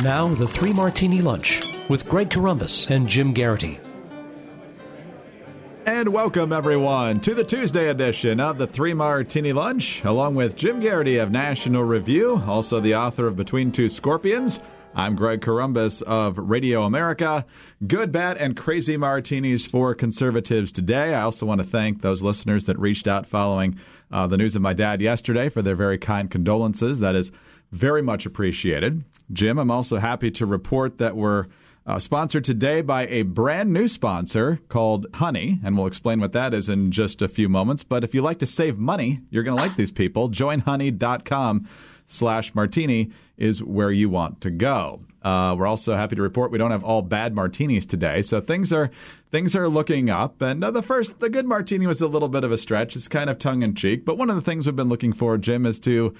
Now, the Three Martini Lunch with Greg Corombos and Jim Geraghty. And welcome, everyone, to the Tuesday edition of the Three Martini Lunch, along with Jim Geraghty of National Review, also the author of Between Two Scorpions. I'm Greg Corombos of Radio America. Good, bad, and crazy martinis for conservatives today. I also want to thank those listeners that reached out following uh, the news of my dad yesterday for their very kind condolences. That is very much appreciated. Jim, I'm also happy to report that we're uh, sponsored today by a brand new sponsor called Honey, and we'll explain what that is in just a few moments. But if you like to save money, you're going to like these people. JoinHoney.com slash martini is where you want to go. Uh, we're also happy to report we don't have all bad martinis today, so things are things are looking up. And uh, the first, the good martini was a little bit of a stretch. It's kind of tongue in cheek, but one of the things we've been looking for, Jim, is to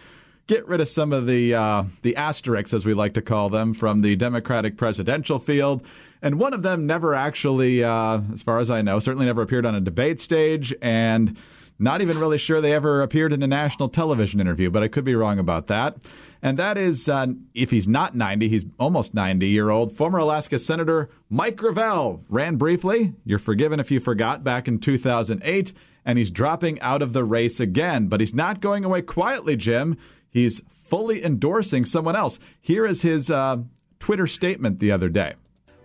get rid of some of the uh, the asterisks, as we like to call them, from the Democratic presidential field. And one of them never actually, uh, as far as I know, certainly never appeared on a debate stage, and not even really sure they ever appeared in a national television interview, but I could be wrong about that. And that is, uh, if he's not 90, he's almost 90 year old. Former Alaska Senator Mike Gravel ran briefly. You're forgiven if you forgot back in 2008. And he's dropping out of the race again. But he's not going away quietly, Jim. He's fully endorsing someone else. Here is his uh, Twitter statement the other day.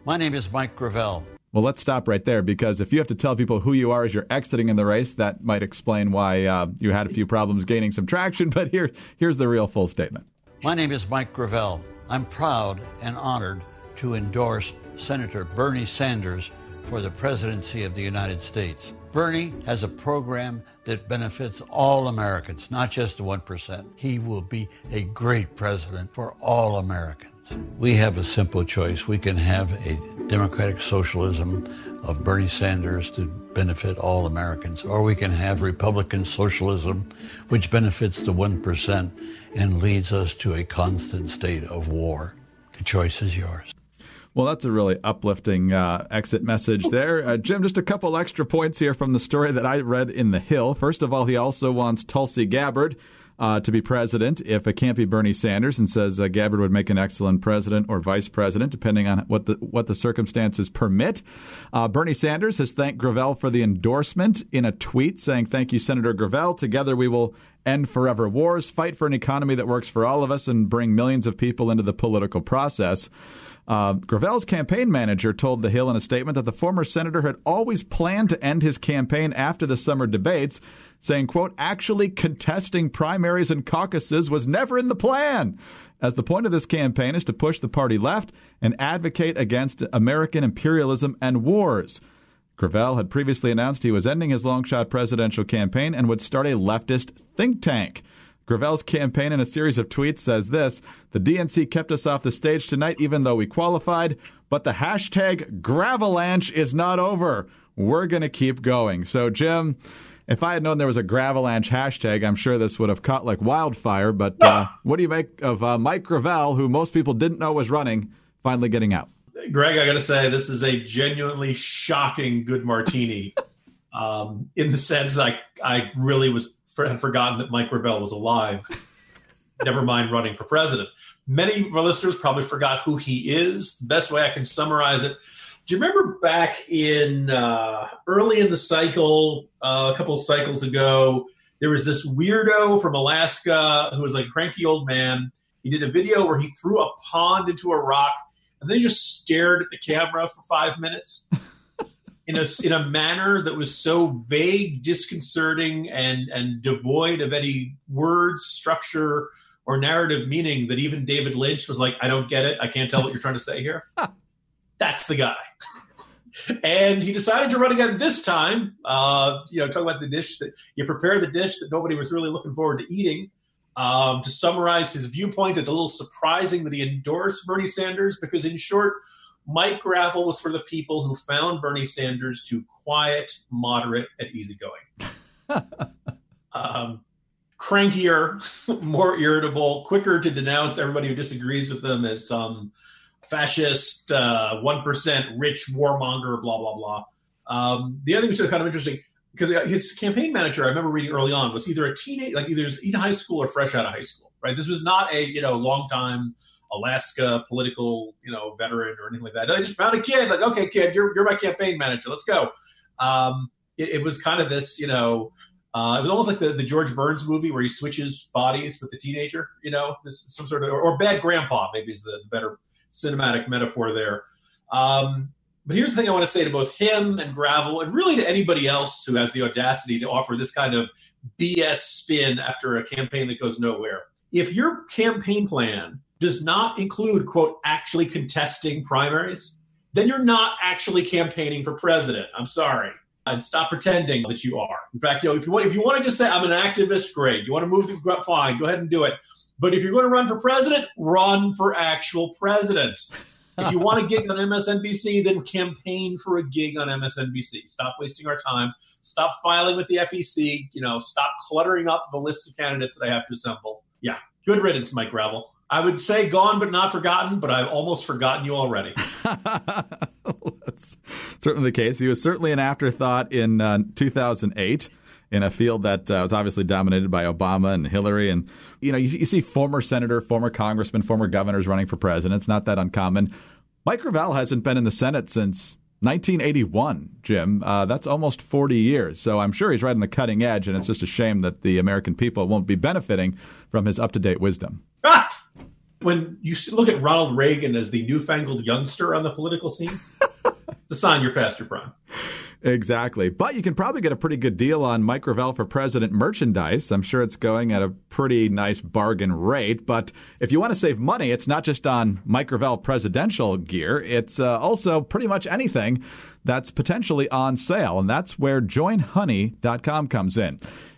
My name is Mike Gravel. Well, let's stop right there because if you have to tell people who you are as you're exiting in the race, that might explain why uh, you had a few problems gaining some traction. But here, here's the real full statement. My name is Mike Gravel. I'm proud and honored to endorse Senator Bernie Sanders for the presidency of the United States. Bernie has a program that benefits all Americans, not just the 1%. He will be a great president for all Americans. We have a simple choice. We can have a democratic socialism of Bernie Sanders to benefit all Americans, or we can have Republican socialism, which benefits the 1% and leads us to a constant state of war. The choice is yours. Well, that's a really uplifting uh, exit message there. Uh, Jim, just a couple extra points here from the story that I read in The Hill. First of all, he also wants Tulsi Gabbard uh, to be president if it can't be Bernie Sanders, and says uh, Gabbard would make an excellent president or vice president, depending on what the what the circumstances permit. Uh, Bernie Sanders has thanked Gravel for the endorsement in a tweet, saying, "Thank you, Senator Gravel. Together we will end forever wars, fight for an economy that works for all of us, and bring millions of people into the political process." Uh, Gravel's campaign manager told The Hill in a statement that the former senator had always planned to end his campaign after the summer debates, saying, quote, actually contesting primaries and caucuses was never in the plan, as the point of this campaign is to push the party left and advocate against American imperialism and wars. Gravel had previously announced he was ending his longshot presidential campaign and would start a leftist think tank. Gravel's campaign in a series of tweets says this The DNC kept us off the stage tonight even though we qualified, but the hashtag Gravalanche is not over. We're going to keep going. So, Jim, if I had known there was a Gravalanche hashtag, I'm sure this would have caught like wildfire. But uh, what do you make of uh, Mike Gravel, who most people didn't know was running, finally getting out? Greg, I got to say, this is a genuinely shocking good martini um, in the sense that I, I really was had forgotten that Mike Gravel was alive. Never mind running for president. Many of our listeners probably forgot who he is. The best way I can summarize it. Do you remember back in uh, early in the cycle, uh, a couple of cycles ago, there was this weirdo from Alaska who was like a cranky old man. He did a video where he threw a pond into a rock and then he just stared at the camera for five minutes in a in a manner that was so vague, disconcerting, and and devoid of any words, structure, or narrative meaning that even David Lynch was like, "I don't get it. I can't tell what you're trying to say here." That's the guy. and he decided to run again this time. Uh, you know, talk about the dish that you prepare the dish that nobody was really looking forward to eating. Um, to summarize his viewpoints, it's a little surprising that he endorsed Bernie Sanders because, in short, Mike Gravel was for the people who found Bernie Sanders too quiet, moderate, and easygoing. um, crankier, more irritable, quicker to denounce everybody who disagrees with them as some fascist, uh, one uh, rich warmonger, blah blah blah. Um, the other thing which is kind of interesting because his campaign manager, I remember reading early on, was either a teenage, like either in high school or fresh out of high school. Right, this was not a you know long time Alaska political, you know, veteran or anything like that. I just found a kid. Like, okay, kid, you're you're my campaign manager. Let's go. Um, it, it was kind of this, you know, uh, it was almost like the, the George Burns movie where he switches bodies with the teenager. You know, this some sort of or, or bad grandpa maybe is the better cinematic metaphor there. Um, but here's the thing I want to say to both him and Gravel, and really to anybody else who has the audacity to offer this kind of BS spin after a campaign that goes nowhere. If your campaign plan does not include, quote, actually contesting primaries, then you're not actually campaigning for president. I'm sorry. And stop pretending that you are. In fact, you know, if you want, if you want to just say I'm an activist, great. You want to move the fine, go ahead and do it. But if you're going to run for president, run for actual president. If you want a gig on MSNBC, then campaign for a gig on MSNBC. Stop wasting our time. Stop filing with the FEC. You know, stop cluttering up the list of candidates that I have to assemble. Yeah, good riddance, Mike Gravel. I would say gone but not forgotten, but I've almost forgotten you already. That's certainly the case. He was certainly an afterthought in uh, 2008 in a field that uh, was obviously dominated by Obama and Hillary. And, you know, you, you, see former senator, former congressman, former governors running for president. It's not that uncommon. Mike Gravel hasn't been in the Senate since 1981, Jim. Uh, that's almost 40 years. So I'm sure he's right on the cutting edge, and it's just a shame that the American people won't be benefiting from his up to date wisdom. Ah! When you look at Ronald Reagan as the newfangled youngster on the political scene, it's a sign you're past your prime. Exactly. But you can probably get a pretty good deal on Mike for President merchandise. I'm sure it's going at a pretty nice bargain rate. But if you want to save money, it's not just on Mike presidential gear, it's uh, also pretty much anything that's potentially on sale. And that's where joinhoney.com comes in.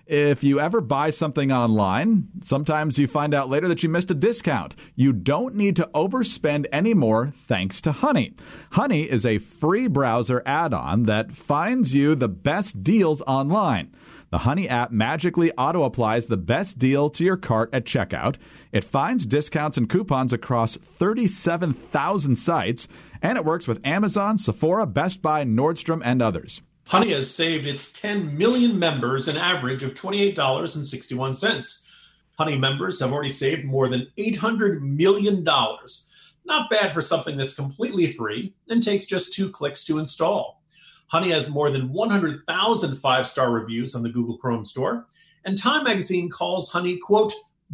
If you ever buy something online, sometimes you find out later that you missed a discount. You don't need to overspend anymore thanks to Honey. Honey is a free browser add on that finds you the best deals online. The Honey app magically auto applies the best deal to your cart at checkout. It finds discounts and coupons across 37,000 sites, and it works with Amazon, Sephora, Best Buy, Nordstrom, and others. Honey has saved its 10 million members an average of $28.61. Honey members have already saved more than $800 million. Not bad for something that's completely free and takes just two clicks to install. Honey has more than 100,000 five star reviews on the Google Chrome store, and Time magazine calls Honey, quote,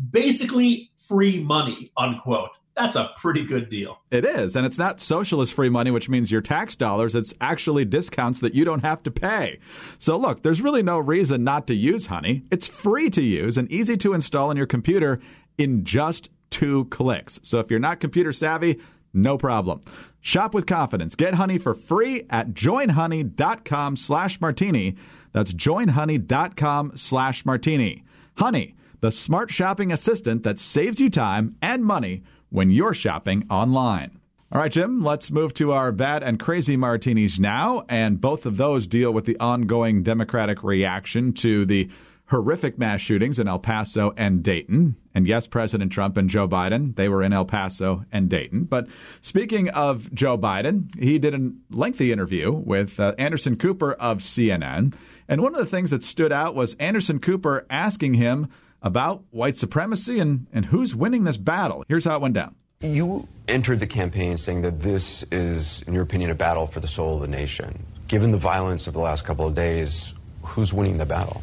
basically free money, unquote that's a pretty good deal. It is. And it's not socialist free money, which means your tax dollars. It's actually discounts that you don't have to pay. So look, there's really no reason not to use Honey. It's free to use and easy to install on your computer in just two clicks. So if you're not computer savvy, no problem. Shop with confidence. Get Honey for free at joinhoney.com slash martini. That's joinhoney.com slash martini. Honey, the smart shopping assistant that saves you time and money when you're shopping online. All right, Jim, let's move to our bad and crazy martinis now. And both of those deal with the ongoing Democratic reaction to the horrific mass shootings in El Paso and Dayton. And yes, President Trump and Joe Biden, they were in El Paso and Dayton. But speaking of Joe Biden, he did a lengthy interview with uh, Anderson Cooper of CNN. And one of the things that stood out was Anderson Cooper asking him about white supremacy and, and who's winning this battle. Here's how it went down. You entered the campaign saying that this is, in your opinion, a battle for the soul of the nation. Given the violence of the last couple of days, who's winning the battle?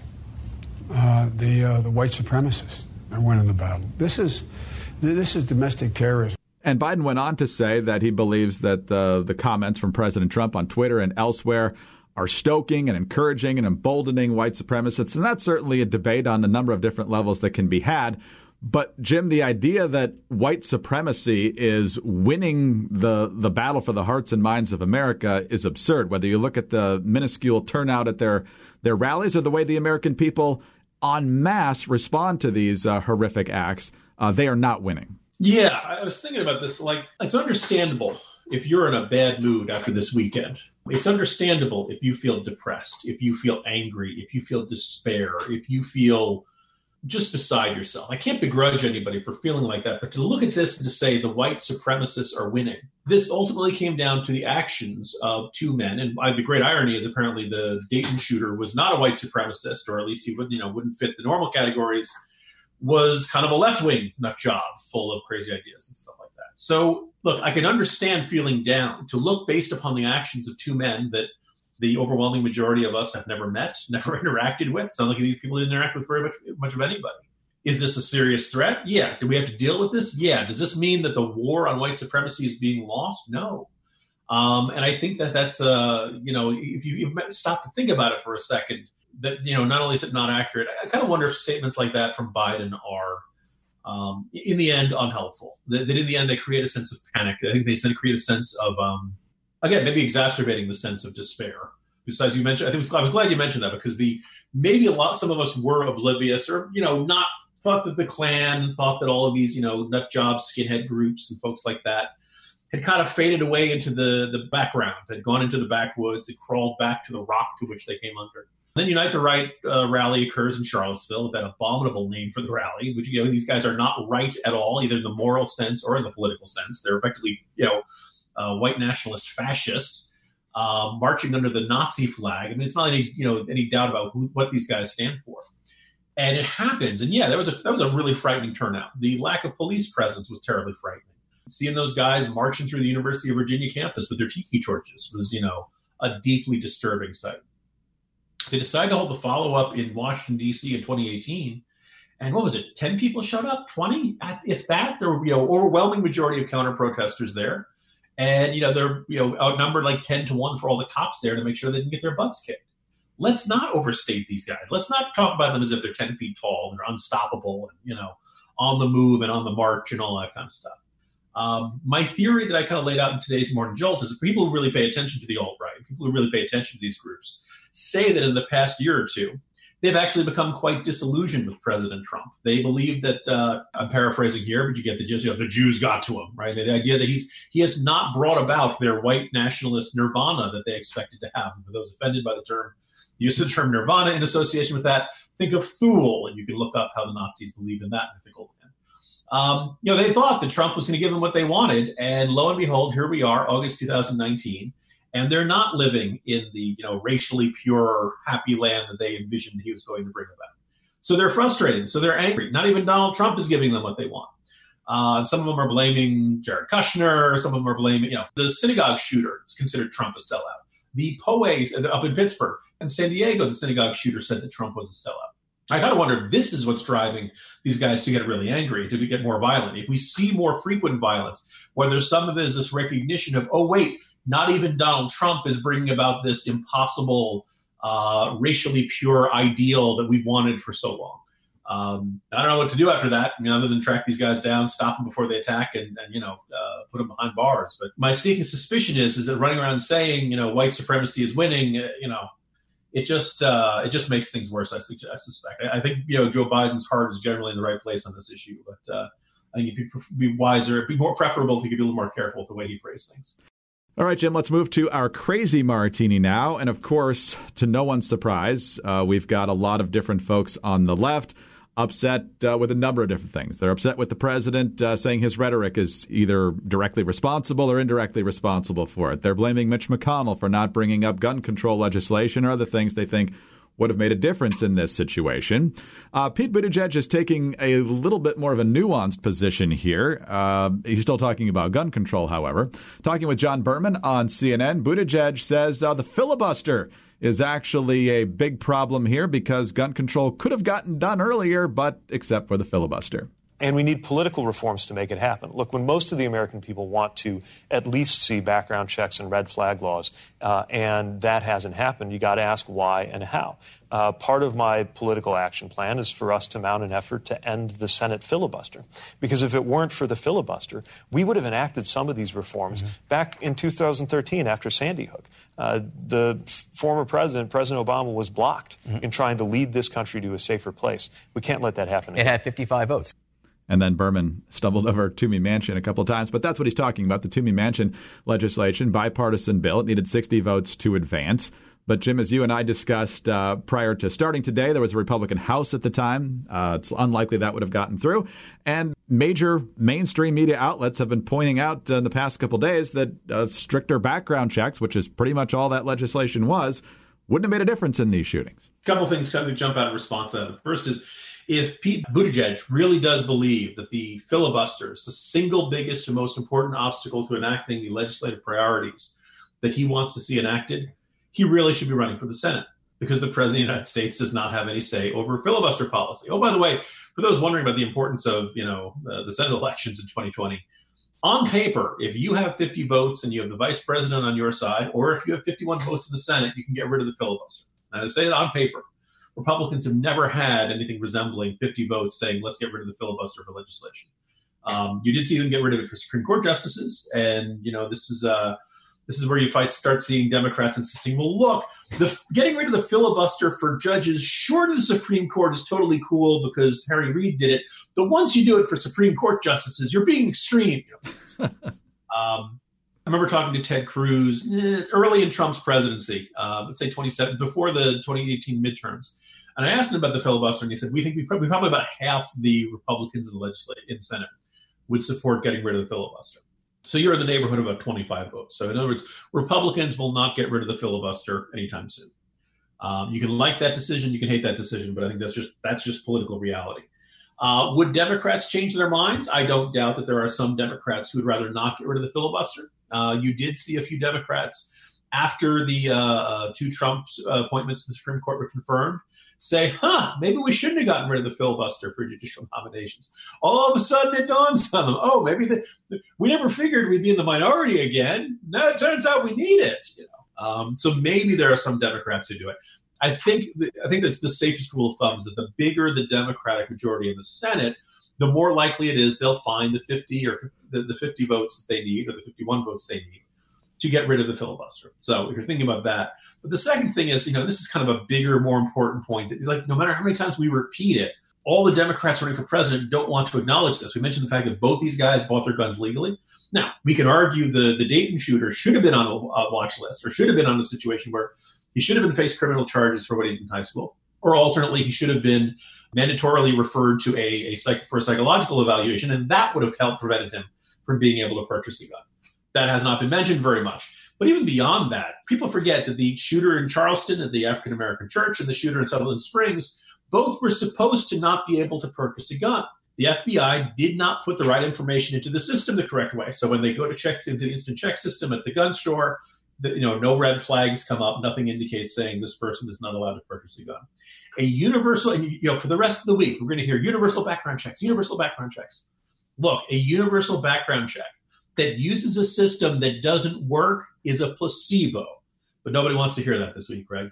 Uh, the uh, the white supremacists are winning the battle. This is this is domestic terrorism. And Biden went on to say that he believes that the the comments from President Trump on Twitter and elsewhere are stoking and encouraging and emboldening white supremacists. And that's certainly a debate on a number of different levels that can be had. But Jim, the idea that white supremacy is winning the the battle for the hearts and minds of America is absurd. Whether you look at the minuscule turnout at their their rallies or the way the American people en masse respond to these uh, horrific acts, uh, they are not winning. Yeah, I was thinking about this. Like, it's understandable if you're in a bad mood after this weekend it's understandable if you feel depressed, if you feel angry, if you feel despair, if you feel just beside yourself. I can't begrudge anybody for feeling like that, but to look at this and to say the white supremacists are winning, this ultimately came down to the actions of two men. And the great irony is apparently the Dayton shooter was not a white supremacist, or at least he would, you know, wouldn't fit the normal categories was kind of a left wing nut job full of crazy ideas and stuff like that. So, look, I can understand feeling down to look based upon the actions of two men that the overwhelming majority of us have never met, never interacted with. Sounds like these people didn't interact with very much, much of anybody. Is this a serious threat? Yeah. Do we have to deal with this? Yeah. Does this mean that the war on white supremacy is being lost? No. Um, and I think that that's, uh, you know, if you, you stop to think about it for a second, that, you know, not only is it not accurate, I kind of wonder if statements like that from Biden are, um, in the end, unhelpful. That, that, in the end, they create a sense of panic. I think they create a sense of, um, again, maybe exacerbating the sense of despair. Besides, you mentioned, I think was, I was glad you mentioned that because the maybe a lot, some of us were oblivious or, you know, not thought that the Klan, thought that all of these, you know, nut job skinhead groups and folks like that had kind of faded away into the, the background, had gone into the backwoods, had crawled back to the rock to which they came under. Then Unite the Right uh, rally occurs in Charlottesville with that abominable name for the rally, which, you know, these guys are not right at all, either in the moral sense or in the political sense. They're effectively, you know, uh, white nationalist fascists uh, marching under the Nazi flag. I mean, it's not any, you know, any doubt about who, what these guys stand for and it happens. And yeah, that was a that was a really frightening turnout. The lack of police presence was terribly frightening. Seeing those guys marching through the University of Virginia campus with their tiki torches was, you know, a deeply disturbing sight. They decided to hold the follow up in Washington D.C. in 2018, and what was it? Ten people showed up, twenty, if that. There were you know overwhelming majority of counter protesters there, and you know they're you know outnumbered like ten to one for all the cops there to make sure they didn't get their butts kicked let's not overstate these guys. Let's not talk about them as if they're 10 feet tall and they're unstoppable and, you know, on the move and on the march and all that kind of stuff. Um, my theory that I kind of laid out in today's Morning Jolt is that people who really pay attention to the alt right, people who really pay attention to these groups, say that in the past year or two, they've actually become quite disillusioned with President Trump. They believe that uh, I'm paraphrasing here, but you get the gist. You know, the Jews got to him, right? The idea that he's he has not brought about their white nationalist nirvana that they expected to have. For those offended by the term use the term nirvana in association with that. Think of Thule, and you can look up how the Nazis believe in that mythical. Um, you know, they thought that Trump was going to give them what they wanted, and lo and behold, here we are, August 2019, and they're not living in the you know racially pure, happy land that they envisioned he was going to bring about. So they're frustrated. So they're angry. Not even Donald Trump is giving them what they want. Uh, some of them are blaming Jared Kushner. Some of them are blaming, you know, the synagogue shooter is considered Trump a sellout. The Poe up in Pittsburgh and San Diego, the synagogue shooter said that Trump was a sellout. I kind of wonder if this is what's driving these guys to get really angry, to get more violent. If we see more frequent violence, whether some of it is this recognition of, oh, wait, not even Donald Trump is bringing about this impossible, uh, racially pure ideal that we've wanted for so long. Um, I don't know what to do after that, I mean, other than track these guys down, stop them before they attack, and, and you know, uh, put them behind bars. But my sneaking suspicion is, is that running around saying, you know, white supremacy is winning, uh, you know, it just uh, it just makes things worse. I, I suspect. I, think you know Joe Biden's heart is generally in the right place on this issue, but uh, I think it'd be, be wiser, it'd be more preferable if he could be a little more careful with the way he phrased things. All right, Jim, let's move to our crazy martini now. And of course, to no one's surprise, uh, we've got a lot of different folks on the left upset uh, with a number of different things. They're upset with the president uh, saying his rhetoric is either directly responsible or indirectly responsible for it. They're blaming Mitch McConnell for not bringing up gun control legislation or other things they think would have made a difference in this situation. Uh, Pete Buttigieg is taking a little bit more of a nuanced position here. Uh, he's still talking about gun control, however. Talking with John Berman on CNN, Buttigieg says uh, the filibuster is actually a big problem here because gun control could have gotten done earlier, but except for the filibuster. And we need political reforms to make it happen. Look, when most of the American people want to at least see background checks and red flag laws, uh, and that hasn't happened, you got to ask why and how. Uh, part of my political action plan is for us to mount an effort to end the Senate filibuster. Because if it weren't for the filibuster, we would have enacted some of these reforms mm-hmm. back in 2013 after Sandy Hook. Uh, the f- former president, President Obama, was blocked mm-hmm. in trying to lead this country to a safer place. We can't let that happen. Again. It had 55 votes. And then Berman stumbled over Toomey Manchin a couple times, but that's what he's talking about the Toomey Manchin legislation, bipartisan bill. It needed 60 votes to advance. But Jim, as you and I discussed uh, prior to starting today, there was a Republican House at the time. Uh, it's unlikely that would have gotten through. And major mainstream media outlets have been pointing out in the past couple days that uh, stricter background checks, which is pretty much all that legislation was, wouldn't have made a difference in these shootings. A couple things kind of jump out in response to that. The first is If Pete Buttigieg really does believe that the filibuster is the single biggest and most important obstacle to enacting the legislative priorities that he wants to see enacted, he really should be running for the Senate because the president of the United States does not have any say over filibuster policy. Oh, by the way, for those wondering about the importance of you know uh, the Senate elections in 2020, on paper, if you have 50 votes and you have the vice president on your side, or if you have 51 votes in the Senate, you can get rid of the filibuster. And I say it on paper. Republicans have never had anything resembling 50 votes saying, let's get rid of the filibuster for legislation. Um, you did see them get rid of it for Supreme Court justices, and you know this is uh, this is where you fight start seeing Democrats insisting, well, look, the, getting rid of the filibuster for judges short of the Supreme Court is totally cool because Harry Reid did it. But once you do it for Supreme Court justices, you're being extreme. um, I remember talking to Ted Cruz eh, early in Trump's presidency, uh, let's say 27, before the 2018 midterms. And I asked him about the filibuster, and he said, we think we probably, probably about half the Republicans in the legislature, in Senate would support getting rid of the filibuster. So you're in the neighborhood of about 25 votes. So in other words, Republicans will not get rid of the filibuster anytime soon. Um, you can like that decision, you can hate that decision, but I think that's just that's just political reality. Uh, would Democrats change their minds? I don't doubt that there are some Democrats who would rather not get rid of the filibuster. Uh, you did see a few Democrats after the uh, uh two Trump appointments to the Supreme Court were confirmed say, huh, maybe we shouldn't have gotten rid of the filibuster for judicial nominations. All of a sudden it dawns on them, oh, maybe the, we never figured we'd be in the minority again. No, it turns out we need it. You know? Um, so maybe there are some Democrats who do it. I think I think that's the safest rule of thumb is that the bigger the Democratic majority in the Senate, the more likely it is they'll find the 50 or the, the 50 votes that they need or the 51 votes they need to get rid of the filibuster. So if you're thinking about that, but the second thing is, you know, this is kind of a bigger, more important point. Like, no matter how many times we repeat it, all the Democrats running for president don't want to acknowledge this. We mentioned the fact that both these guys bought their guns legally. Now, we can argue the, the Dayton shooter should have been on a, a watch list or should have been on a situation where he should have been faced criminal charges for what he did in high school. Or alternately, he should have been mandatorily referred to a, a psych, for a psychological evaluation, and that would have helped prevented him from being able to purchase a gun. That has not been mentioned very much. But even beyond that, people forget that the shooter in Charleston at the African American church and the shooter in Sutherland Springs both were supposed to not be able to purchase a gun. The FBI did not put the right information into the system the correct way. So when they go to check into the instant check system at the gun store, you know, no red flags come up. Nothing indicates saying this person is not allowed to purchase a gun. A universal, and you know, for the rest of the week, we're going to hear universal background checks, universal background checks. Look, a universal background check that uses a system that doesn't work is a placebo. But nobody wants to hear that this week, Greg.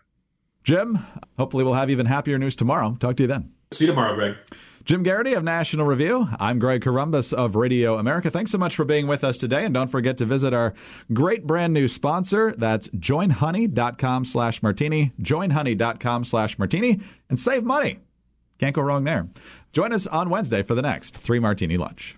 Jim, hopefully we'll have even happier news tomorrow. Talk to you then. See you tomorrow, Greg. Jim Geraghty of National Review. I'm Greg Corombos of Radio America. Thanks so much for being with us today. And don't forget to visit our great brand new sponsor. That's joinhoney.com slash martini, joinhoney.com slash martini, and save money. Can't go wrong there. Join us on Wednesday for the next Three Martini Lunch.